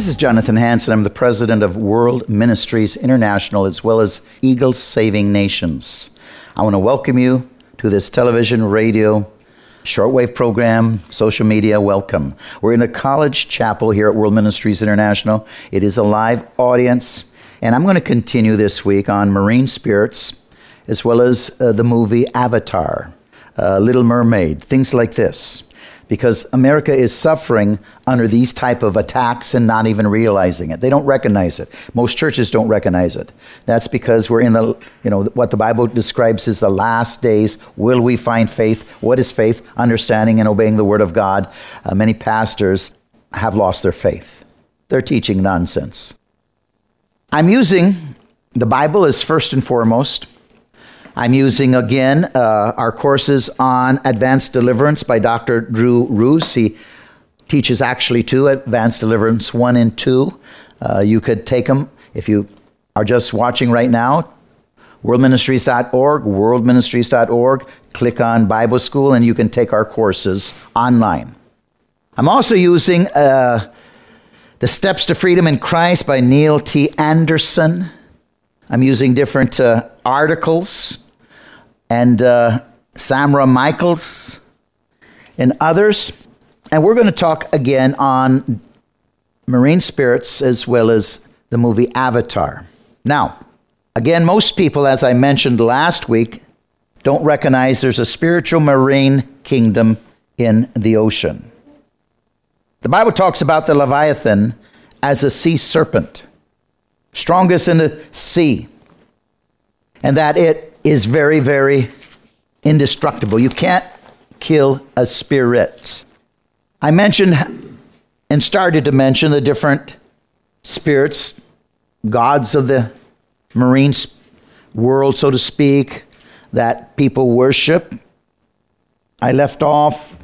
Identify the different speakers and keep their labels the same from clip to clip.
Speaker 1: This is Jonathan Hansen. I'm the president of World Ministries International as well as Eagles Saving Nations. I want to welcome you to this television, radio, shortwave program, social media, welcome. We're in a college chapel here at World Ministries International. It is a live audience, and I'm going to continue this week on marine spirits as well as uh, the movie Avatar, uh, Little Mermaid, things like this because America is suffering under these type of attacks and not even realizing it. They don't recognize it. Most churches don't recognize it. That's because we're in the, you know, what the Bible describes as the last days. Will we find faith? What is faith? Understanding and obeying the word of God. Uh, many pastors have lost their faith. They're teaching nonsense. I'm using the Bible as first and foremost. I'm using again uh, our courses on advanced deliverance by Dr. Drew Roos. He teaches actually two advanced deliverance one and two. Uh, you could take them if you are just watching right now. Worldministries.org, worldministries.org. Click on Bible School, and you can take our courses online. I'm also using uh, The Steps to Freedom in Christ by Neil T. Anderson. I'm using different uh, articles and uh, Samra Michaels and others. And we're going to talk again on marine spirits as well as the movie Avatar. Now, again, most people, as I mentioned last week, don't recognize there's a spiritual marine kingdom in the ocean. The Bible talks about the Leviathan as a sea serpent strongest in the sea, and that it is very, very indestructible. You can't kill a spirit. I mentioned and started to mention the different spirits, gods of the marine world, so to speak, that people worship. I left off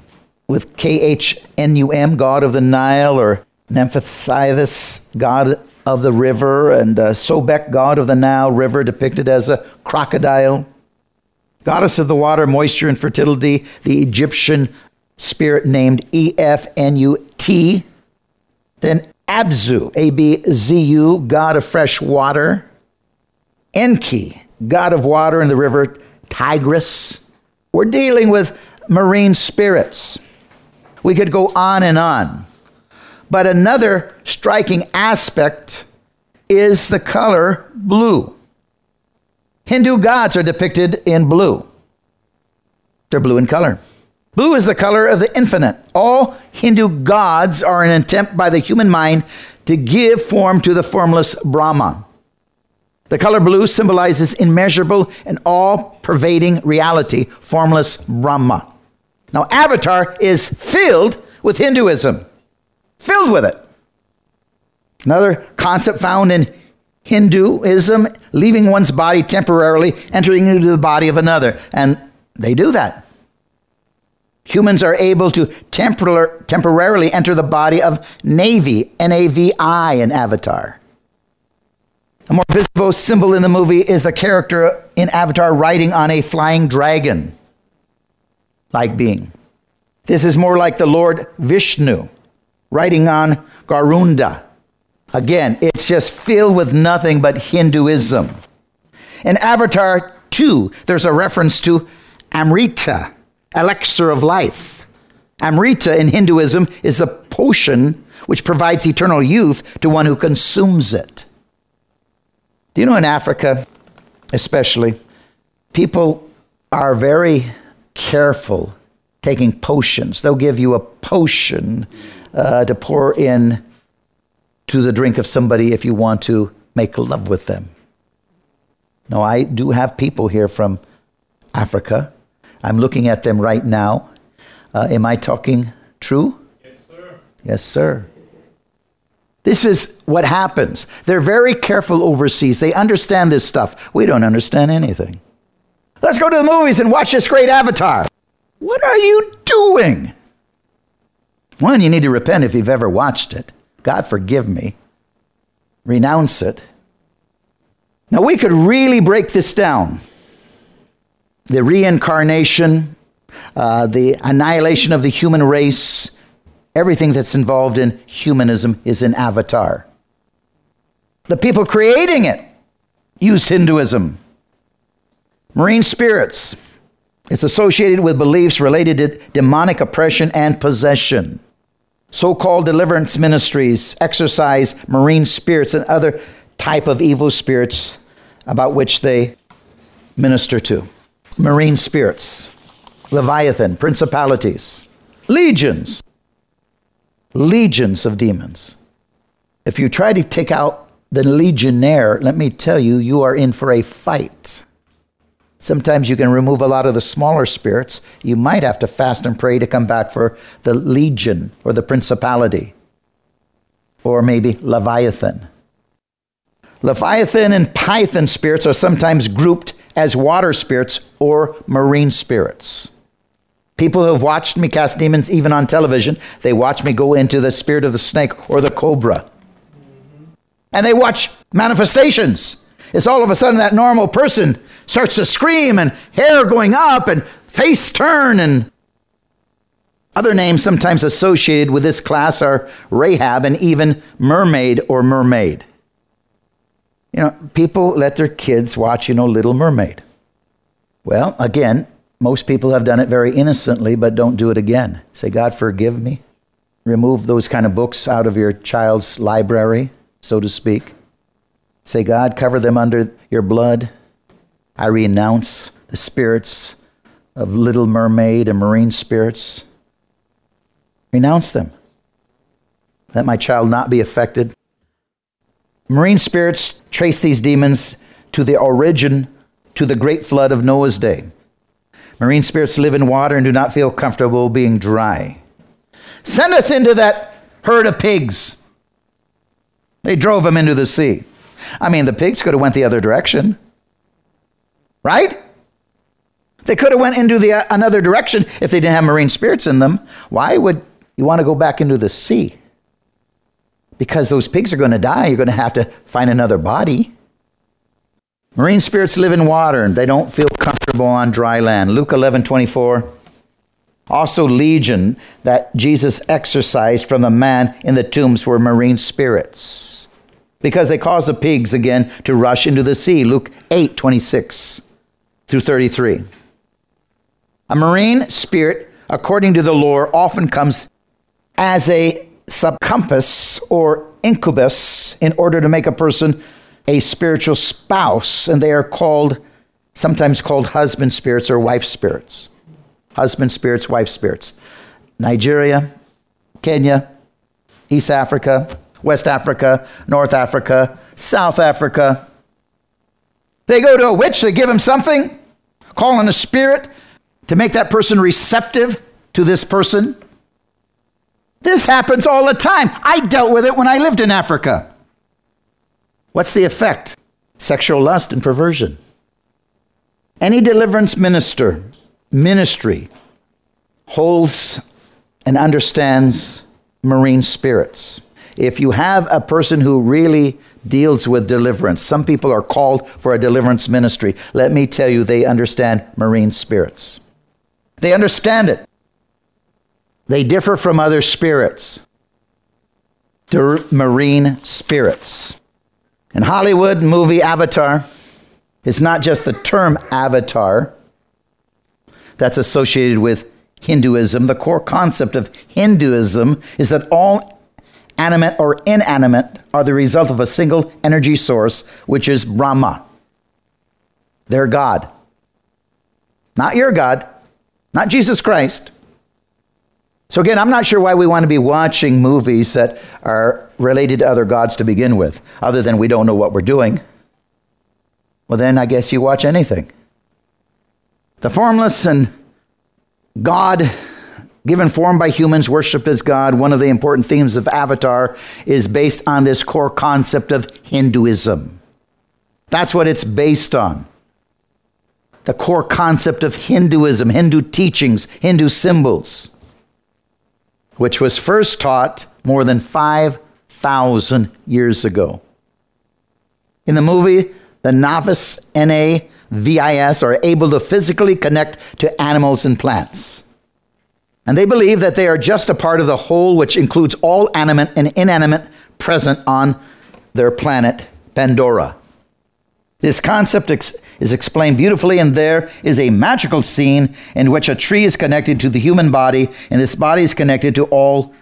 Speaker 1: with KHNUM, God of the Nile, or Nephthys, God of the river, and uh, Sobek, god of the Nile River, depicted as a crocodile. Goddess of the water, moisture, and fertility, the Egyptian spirit named EFNUT. Then Abzu, A B Z U, god of fresh water. Enki, god of water in the river Tigris. We're dealing with marine spirits. We could go on and on. But another striking aspect is the color blue. Hindu gods are depicted in blue. They're blue in color. Blue is the color of the infinite. All Hindu gods are an attempt by the human mind to give form to the formless Brahman. The color blue symbolizes immeasurable and all pervading reality, formless Brahma. Now, Avatar is filled with Hinduism filled with it. Another concept found in Hinduism, leaving one's body temporarily, entering into the body of another. And they do that. Humans are able to tempor- temporarily enter the body of Navi, N A V I, in Avatar. A more visible symbol in the movie is the character in Avatar riding on a flying dragon like being. This is more like the Lord Vishnu writing on Garunda. Again, it's just filled with nothing but Hinduism. In Avatar 2, there's a reference to Amrita elixir of life. Amrita in Hinduism is a potion which provides eternal youth to one who consumes it. Do you know in Africa, especially, people are very careful taking potions. They'll give you a potion uh, to pour in to the drink of somebody if you want to make love with them. Now, I do have people here from Africa. I'm looking at them right now. Uh, am I talking true?
Speaker 2: Yes, sir.
Speaker 1: Yes, sir. This is what happens. They're very careful overseas. They understand this stuff. We don't understand anything. Let's go to the movies and watch this great Avatar. What are you doing? One, you need to repent if you've ever watched it. God forgive me. Renounce it. Now, we could really break this down the reincarnation, uh, the annihilation of the human race, everything that's involved in humanism is an Avatar. The people creating it used Hinduism. Marine spirits, it's associated with beliefs related to demonic oppression and possession. So called deliverance ministries exorcise marine spirits and other type of evil spirits about which they minister to. Marine spirits, Leviathan, principalities, legions, legions of demons. If you try to take out the legionnaire, let me tell you, you are in for a fight. Sometimes you can remove a lot of the smaller spirits. You might have to fast and pray to come back for the legion or the principality, or maybe Leviathan. Leviathan and Python spirits are sometimes grouped as water spirits or marine spirits. People who have watched me cast demons, even on television, they watch me go into the spirit of the snake or the cobra. And they watch manifestations. It's all of a sudden that normal person starts to scream and hair going up and face turn and other names sometimes associated with this class are Rahab and even mermaid or mermaid. You know, people let their kids watch, you know, Little Mermaid. Well, again, most people have done it very innocently, but don't do it again. Say, God, forgive me. Remove those kind of books out of your child's library, so to speak. Say, God, cover them under your blood. I renounce the spirits of Little Mermaid and marine spirits. Renounce them. Let my child not be affected. Marine spirits trace these demons to the origin, to the great flood of Noah's day. Marine spirits live in water and do not feel comfortable being dry. Send us into that herd of pigs. They drove them into the sea. I mean, the pigs could have went the other direction. Right? They could have went into the uh, another direction if they didn't have marine spirits in them. Why would you want to go back into the sea? Because those pigs are going to die. You're going to have to find another body. Marine spirits live in water and they don't feel comfortable on dry land. Luke 11 24. Also, legion that Jesus exorcised from the man in the tombs were marine spirits because they caused the pigs again to rush into the sea. Luke 8 26 through 33. A marine spirit, according to the lore, often comes as a succubus or incubus in order to make a person a spiritual spouse, and they are called, sometimes called husband spirits or wife spirits. Husband spirits, wife spirits. Nigeria, Kenya, East Africa, West Africa, North Africa, South Africa, they go to a witch, they give him something, call in a spirit to make that person receptive to this person. This happens all the time. I dealt with it when I lived in Africa. What's the effect? Sexual lust and perversion. Any deliverance minister, ministry, holds and understands marine spirits. If you have a person who really deals with deliverance. Some people are called for a deliverance ministry. Let me tell you, they understand marine spirits. They understand it. They differ from other spirits. Marine spirits. In Hollywood movie Avatar, it's not just the term avatar. that's associated with Hinduism. The core concept of Hinduism is that all animate or inanimate are the result of a single energy source, which is Brahma, their God. Not your God, not Jesus Christ. So, again, I'm not sure why we want to be watching movies that are related to other gods to begin with, other than we don't know what we're doing. Well, then I guess you watch anything. The formless and God, given form by humans, worshipped as God, one of the important themes of Avatar is based on this core concept of Hinduism. That's what it's based on. The core concept of Hinduism, Hindu teachings, Hindu symbols, which was first taught more than 5,000 years ago. In the movie, the novice, NA, VIS, are able to physically connect to animals and plants. And they believe that they are just a part of the whole, which includes all animate and inanimate present on their planet, Pandora. This concept ex- is explained beautifully, and there is a magical scene in which a tree is connected to the human body, and this body is connected to all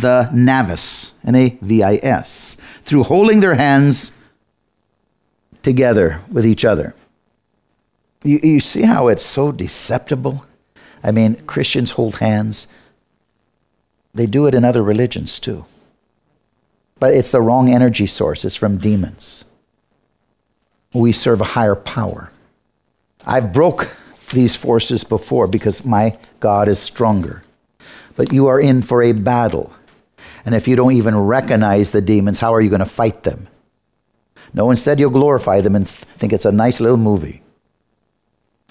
Speaker 1: the navis, N A V I S, through holding their hands together with each other. You, you see how it's so deceptible? I mean, Christians hold hands. They do it in other religions too. But it's the wrong energy source, it's from demons. We serve a higher power. I've broke these forces before because my God is stronger. But you are in for a battle. And if you don't even recognize the demons, how are you going to fight them? No, instead, you'll glorify them and think it's a nice little movie.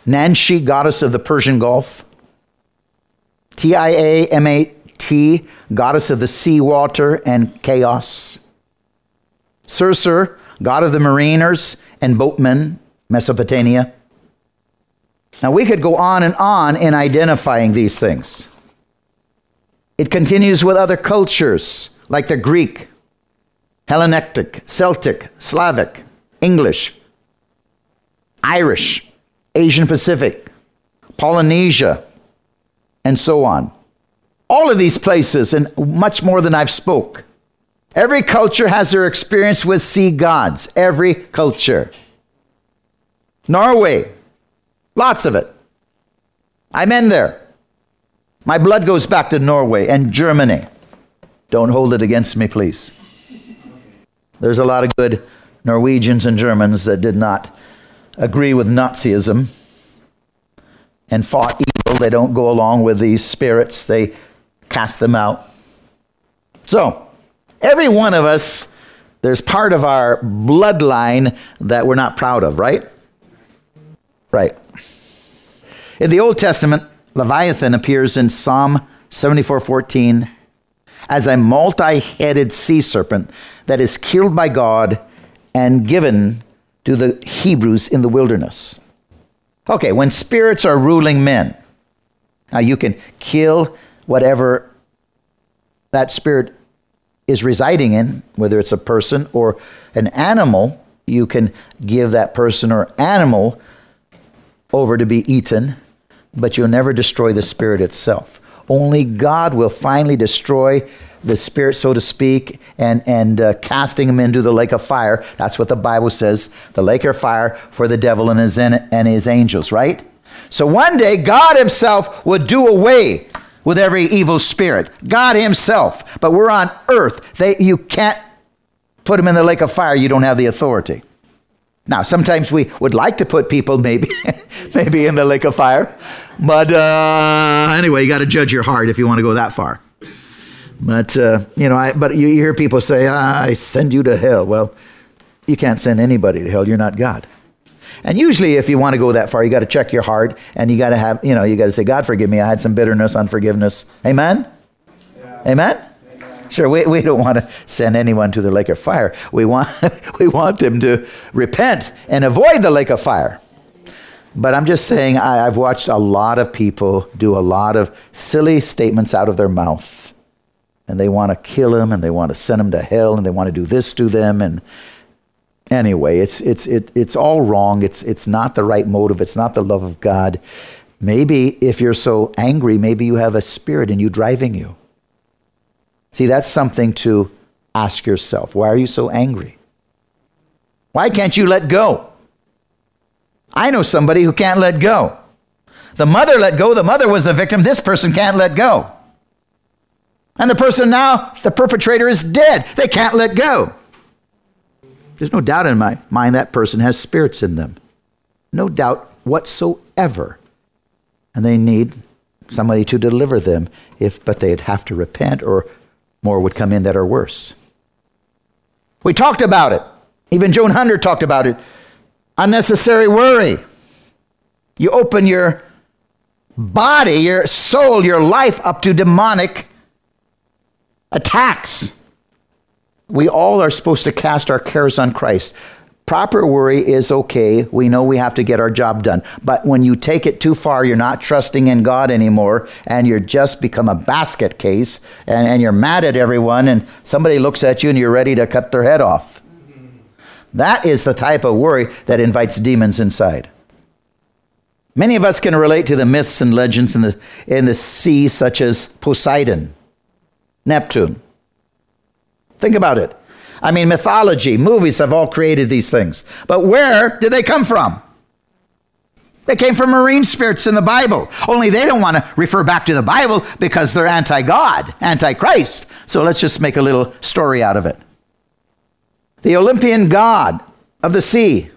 Speaker 1: Nanshi, goddess of the Persian Gulf. T I A M A T, goddess of the sea water and chaos. Sirsir, god of the mariners and boatmen, Mesopotamia. Now we could go on and on in identifying these things. It continues with other cultures like the Greek, Hellenistic, Celtic, Slavic, English, Irish, Asian Pacific, Polynesia, and so on. All of these places, and much more than I've spoke. Every culture has their experience with sea gods. Every culture. Norway, lots of it. I'm in there. My blood goes back to Norway and Germany. Don't hold it against me, please. There's a lot of good Norwegians and Germans that did not agree with Nazism and fought evil. They don't go along with these spirits, they cast them out. So, every one of us, there's part of our bloodline that we're not proud of, right? Right. In the Old Testament, Leviathan appears in Psalm 74:14 as a multi-headed sea serpent that is killed by God and given to the Hebrews in the wilderness. Okay, when spirits are ruling men, now you can kill whatever that spirit is residing in, whether it's a person or an animal, you can give that person or animal over to be eaten, but you'll never destroy the spirit itself. Only God will finally destroy the spirit, so to speak, and, and uh, casting him into the lake of fire. That's what the Bible says the lake of fire for the devil and his, and his angels, right? So one day, God himself would do away with every evil spirit. God himself. But we're on earth. They, you can't put them in the lake of fire. You don't have the authority. Now, sometimes we would like to put people maybe, maybe in the lake of fire. But uh, anyway, you got to judge your heart if you want to go that far. But uh, you know, I, but you hear people say, ah, "I send you to hell." Well, you can't send anybody to hell. You're not God. And usually, if you want to go that far, you got to check your heart, and you got to have, you know, you got to say, "God, forgive me. I had some bitterness, unforgiveness." Amen. Yeah. Amen. Sure, we, we don't want to send anyone to the lake of fire. We want, we want them to repent and avoid the lake of fire. But I'm just saying, I, I've watched a lot of people do a lot of silly statements out of their mouth and they want to kill them, and they want to send them to hell and they want to do this to them and anyway it's it's it, it's all wrong it's it's not the right motive it's not the love of god Maybe if you're so angry, maybe you have a spirit in you driving you. See, that's something to ask yourself. Why are you so angry? Why can't you let go? I know somebody who can't let go. The mother let go, the mother was the victim, this person can't let go. And the person now, the perpetrator is dead. They can't let go. There's no doubt in my mind that person has spirits in them. No doubt whatsoever. And they need somebody to deliver them if but they'd have to repent or more would come in that are worse. We talked about it. Even Joan Hunter talked about it. Unnecessary worry. You open your body, your soul, your life up to demonic attacks. We all are supposed to cast our cares on Christ. Proper worry is okay. We know we have to get our job done. But when you take it too far, you're not trusting in God anymore, and you're just become a basket case, and, and you're mad at everyone, and somebody looks at you and you're ready to cut their head off. That is the type of worry that invites demons inside. Many of us can relate to the myths and legends in the, in the sea, such as Poseidon, Neptune. Think about it. I mean, mythology, movies have all created these things. But where did they come from? They came from marine spirits in the Bible. Only they don't want to refer back to the Bible because they're anti God, anti Christ. So let's just make a little story out of it. The Olympian god of the sea,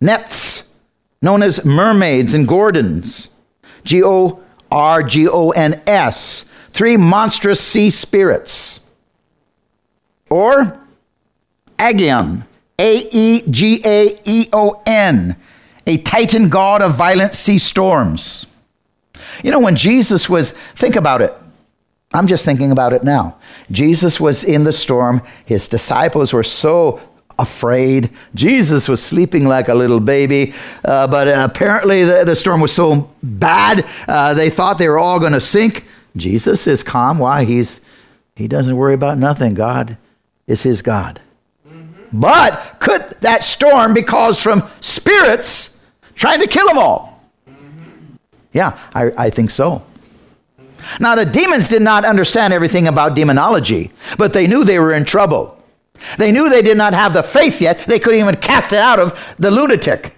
Speaker 1: Nymphs, known as mermaids and Gorgons, G O R G O N S, three monstrous sea spirits. Or Aegaeon, A E G A E O N, a titan god of violent sea storms. You know, when Jesus was, think about it. I'm just thinking about it now. Jesus was in the storm. His disciples were so afraid. Jesus was sleeping like a little baby, uh, but apparently the, the, storm was so bad, uh, they thought they were all going to sink. Jesus is calm. Why? He's, he doesn't worry about nothing. God is his God. But could that storm be caused from spirits trying to kill them all? Yeah, I, I think so. Now, the demons did not understand everything about demonology, but they knew they were in trouble. They knew they did not have the faith yet. They couldn't even cast it out of the lunatic.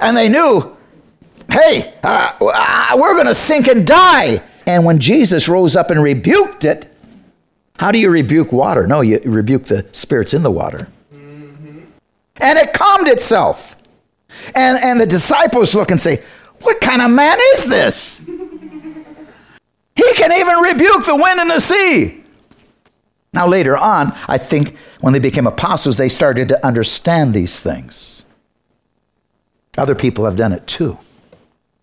Speaker 1: And they knew, hey, uh, uh we're going to sink and die. And when Jesus rose up and rebuked it, how do you rebuke water? No, you rebuke the spirits in the water. And it calmed itself. And, and the disciples look and say, What kind of man is this? he can even rebuke the wind and the sea. Now, later on, I think when they became apostles, they started to understand these things. Other people have done it too.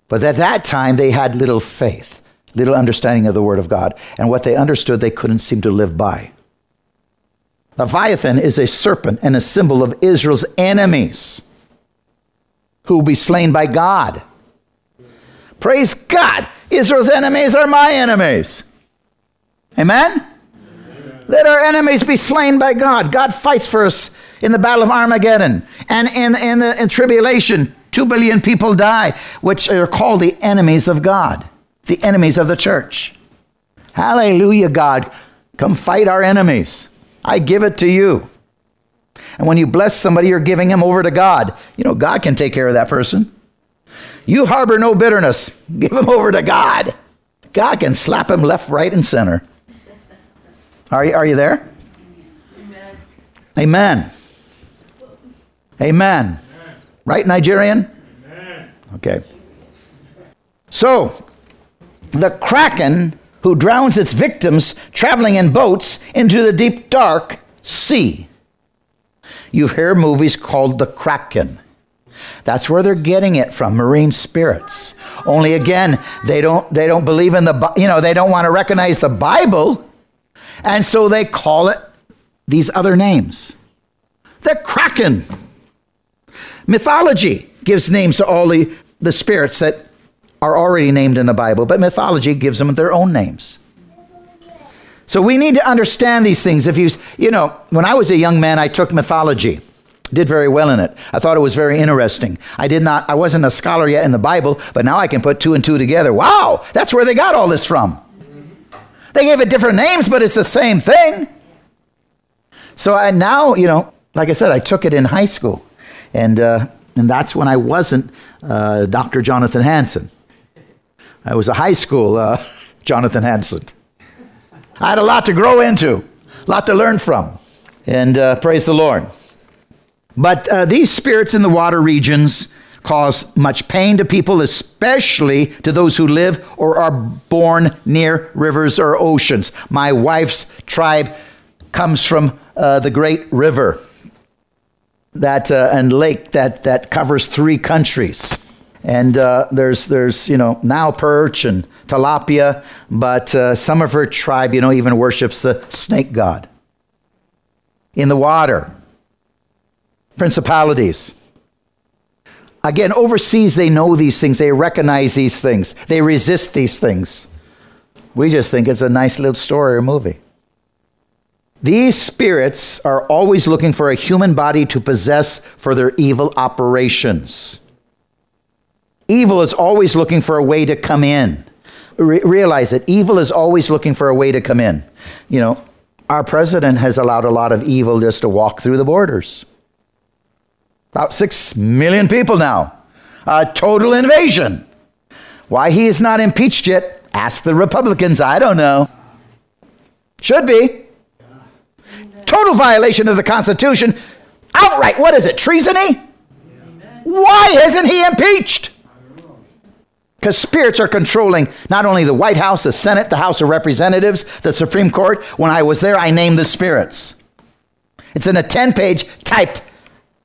Speaker 1: But at that time, they had little faith little understanding of the Word of God. And what they understood, they couldn't seem to live by. Leviathan is a serpent and a symbol of Israel's enemies who will be slain by God. Praise God. Israel's enemies are my enemies. Amen? Amen? Let our enemies be slain by God. God fights for us in the battle of Armageddon. And in, in the in tribulation, two billion people die, which are called the enemies of God the enemies of the church. Hallelujah, God. Come fight our enemies. I give it to you. And when you bless somebody, you're giving him over to God. You know, God can take care of that person. You harbor no bitterness. Give him over to God. God can slap him left, right, and center. Are you, are you there? Amen. Amen. Amen. Amen. Right, Nigerian? Amen. Okay. So, the kraken who drowns its victims traveling in boats into the deep dark sea. You've heard movies called The Kraken. That's where they're getting it from, marine spirits. Only again, they don't they don't believe in the you know, they don't want to recognize the Bible. And so they call it these other names. The Kraken. Mythology gives names to all the, the spirits that are already named in the Bible, but mythology gives them their own names. So we need to understand these things. If you, you know, when I was a young man, I took mythology. Did very well in it. I thought it was very interesting. I did not, I wasn't a scholar yet in the Bible, but now I can put two and two together. Wow, that's where they got all this from. They gave it different names, but it's the same thing. So I now, you know, like I said, I took it in high school. And, uh, and that's when I wasn't uh, Dr. Jonathan Hansen. I was a high school uh, Jonathan Hansen. I had a lot to grow into, a lot to learn from. And uh, praise the Lord. But uh, these spirits in the water regions cause much pain to people, especially to those who live or are born near rivers or oceans. My wife's tribe comes from uh, the great river that uh, and lake that that covers three countries. And uh, there's there's you know now perch and tilapia, but uh, some of her tribe you know even worships the snake god. In the water, principalities. Again, overseas they know these things, they recognize these things, they resist these things. We just think it's a nice little story or movie. These spirits are always looking for a human body to possess for their evil operations. Evil is always looking for a way to come in. Re- realize it. Evil is always looking for a way to come in. You know, our president has allowed a lot of evil just to walk through the borders. About six million people now. A total invasion. Why he is not impeached yet? Ask the Republicans. I don't know. Should be total violation of the Constitution. Outright, what is it, treasony? Why isn't he impeached? Because spirits are controlling not only the White House, the Senate, the House of Representatives, the Supreme Court. When I was there, I named the spirits. It's in a 10 page typed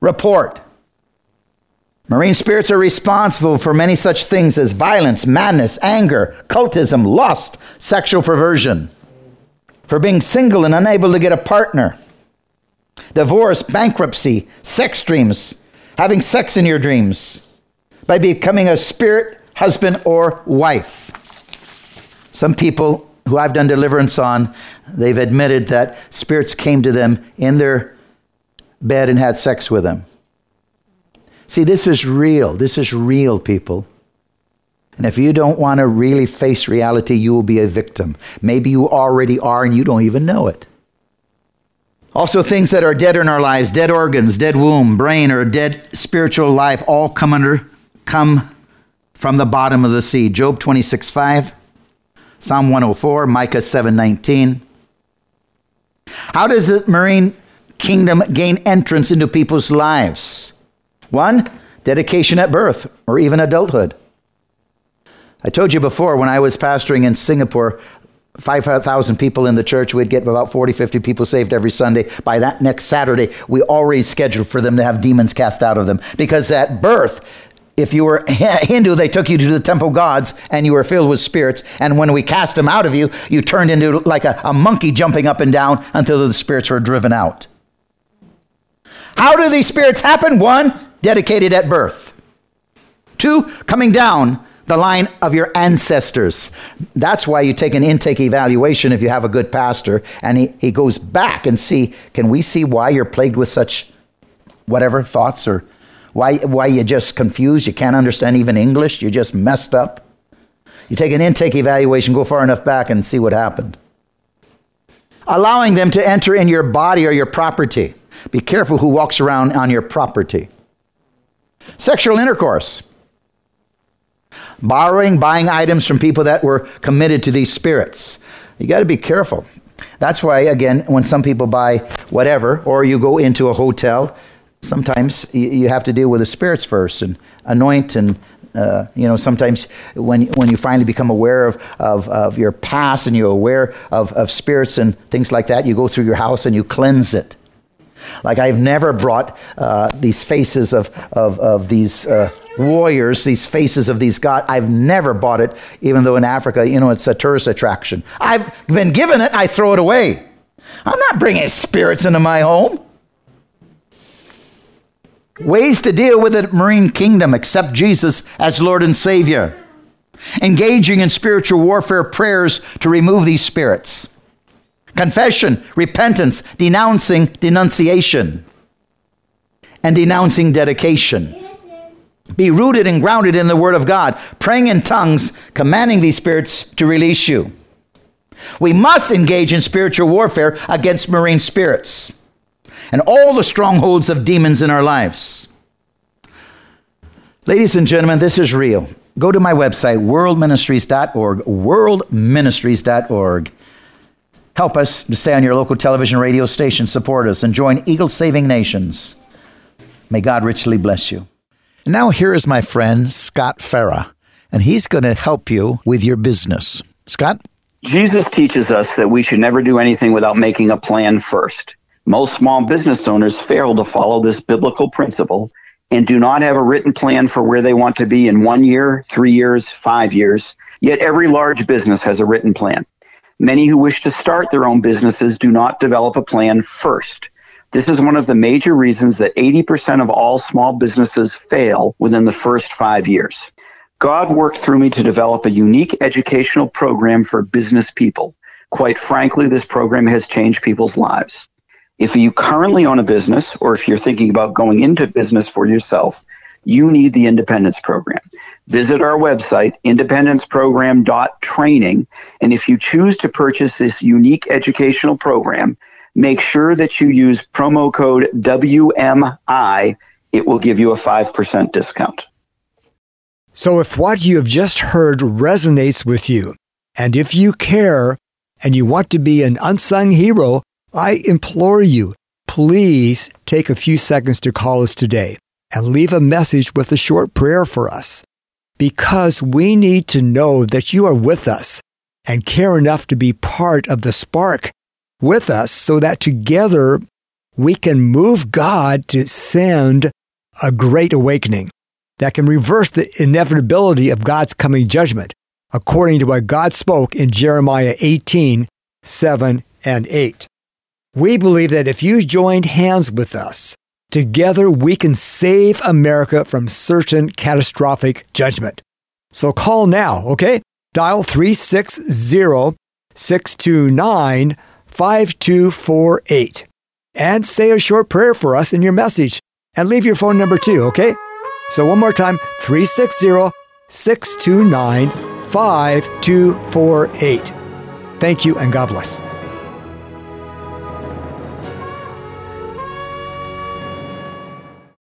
Speaker 1: report. Marine spirits are responsible for many such things as violence, madness, anger, cultism, lust, sexual perversion for being single and unable to get a partner, divorce, bankruptcy, sex dreams, having sex in your dreams, by becoming a spirit husband or wife. Some people who I've done deliverance on, they've admitted that spirits came to them in their bed and had sex with them. See, this is real. This is real, people. And if you don't want to really face reality, you will be a victim. Maybe you already are and you don't even know it. Also, things that are dead in our lives, dead organs, dead womb, brain, or dead spiritual life, all come under, come from the bottom of the sea. Job 26, 5, Psalm 104, Micah 7, 19. How does the marine kingdom gain entrance into people's lives? One, dedication at birth or even adulthood. I told you before when I was pastoring in Singapore, 5,000 people in the church. We'd get about 40, 50 people saved every Sunday. By that next Saturday, we already scheduled for them to have demons cast out of them. Because at birth, if you were Hindu, they took you to the temple gods and you were filled with spirits. And when we cast them out of you, you turned into like a, a monkey jumping up and down until the spirits were driven out. How do these spirits happen? One, dedicated at birth. Two, coming down the line of your ancestors. That's why you take an intake evaluation if you have a good pastor, and he, he goes back and see, can we see why you're plagued with such whatever thoughts or why, why you just confused, you can't understand even English, you're just messed up. You take an intake evaluation, go far enough back and see what happened. Allowing them to enter in your body or your property. Be careful who walks around on your property. Sexual intercourse borrowing, buying items from people that were committed to these spirits. You got to be careful. That's why, again, when some people buy whatever, or you go into a hotel, sometimes you have to deal with the spirits first and anoint and uh, you know, sometimes when, when you finally become aware of, of, of your past and you're aware of, of spirits and things like that, you go through your house and you cleanse it. Like I've never brought uh, these faces of, of, of these uh, warriors, these faces of these gods. I've never bought it, even though in Africa, you know, it's a tourist attraction. I've been given it, I throw it away. I'm not bringing spirits into my home. Ways to deal with the marine kingdom accept Jesus as Lord and Savior. Engaging in spiritual warfare prayers to remove these spirits. Confession, repentance, denouncing, denunciation and denouncing dedication. Be rooted and grounded in the Word of God, praying in tongues, commanding these spirits to release you. We must engage in spiritual warfare against marine spirits and all the strongholds of demons in our lives. Ladies and gentlemen, this is real. Go to my website, worldministries.org, worldministries.org. Help us to stay on your local television radio station, support us, and join Eagle Saving Nations. May God richly bless you. Now, here is my friend, Scott Farah, and he's going to help you with your business. Scott?
Speaker 2: Jesus teaches us that we should never do anything without making a plan first. Most small business owners fail to follow this biblical principle and do not have a written plan for where they want to be in one year, three years, five years. Yet every large business has a written plan. Many who wish to start their own businesses do not develop a plan first. This is one of the major reasons that 80% of all small businesses fail within the first five years. God worked through me to develop a unique educational program for business people. Quite frankly, this program has changed people's lives. If you currently own a business or if you're thinking about going into business for yourself, you need the Independence Program. Visit our website, independenceprogram.training, and if you choose to purchase this unique educational program, make sure that you use promo code WMI. It will give you a 5% discount.
Speaker 3: So if what you have just heard resonates with you, and if you care and you want to be an unsung hero, I implore you, please take a few seconds to call us today and leave a message with a short prayer for us because we need to know that you are with us and care enough to be part of the spark with us so that together we can move God to send a great awakening that can reverse the inevitability of God's coming judgment, according to what God spoke in Jeremiah 18 7 and 8. We believe that if you joined hands with us, together we can save America from certain catastrophic judgment. So call now, okay? Dial 360 629 5248 and say a short prayer for us in your message and leave your phone number too, okay? So one more time 360 629 5248. Thank you and God bless.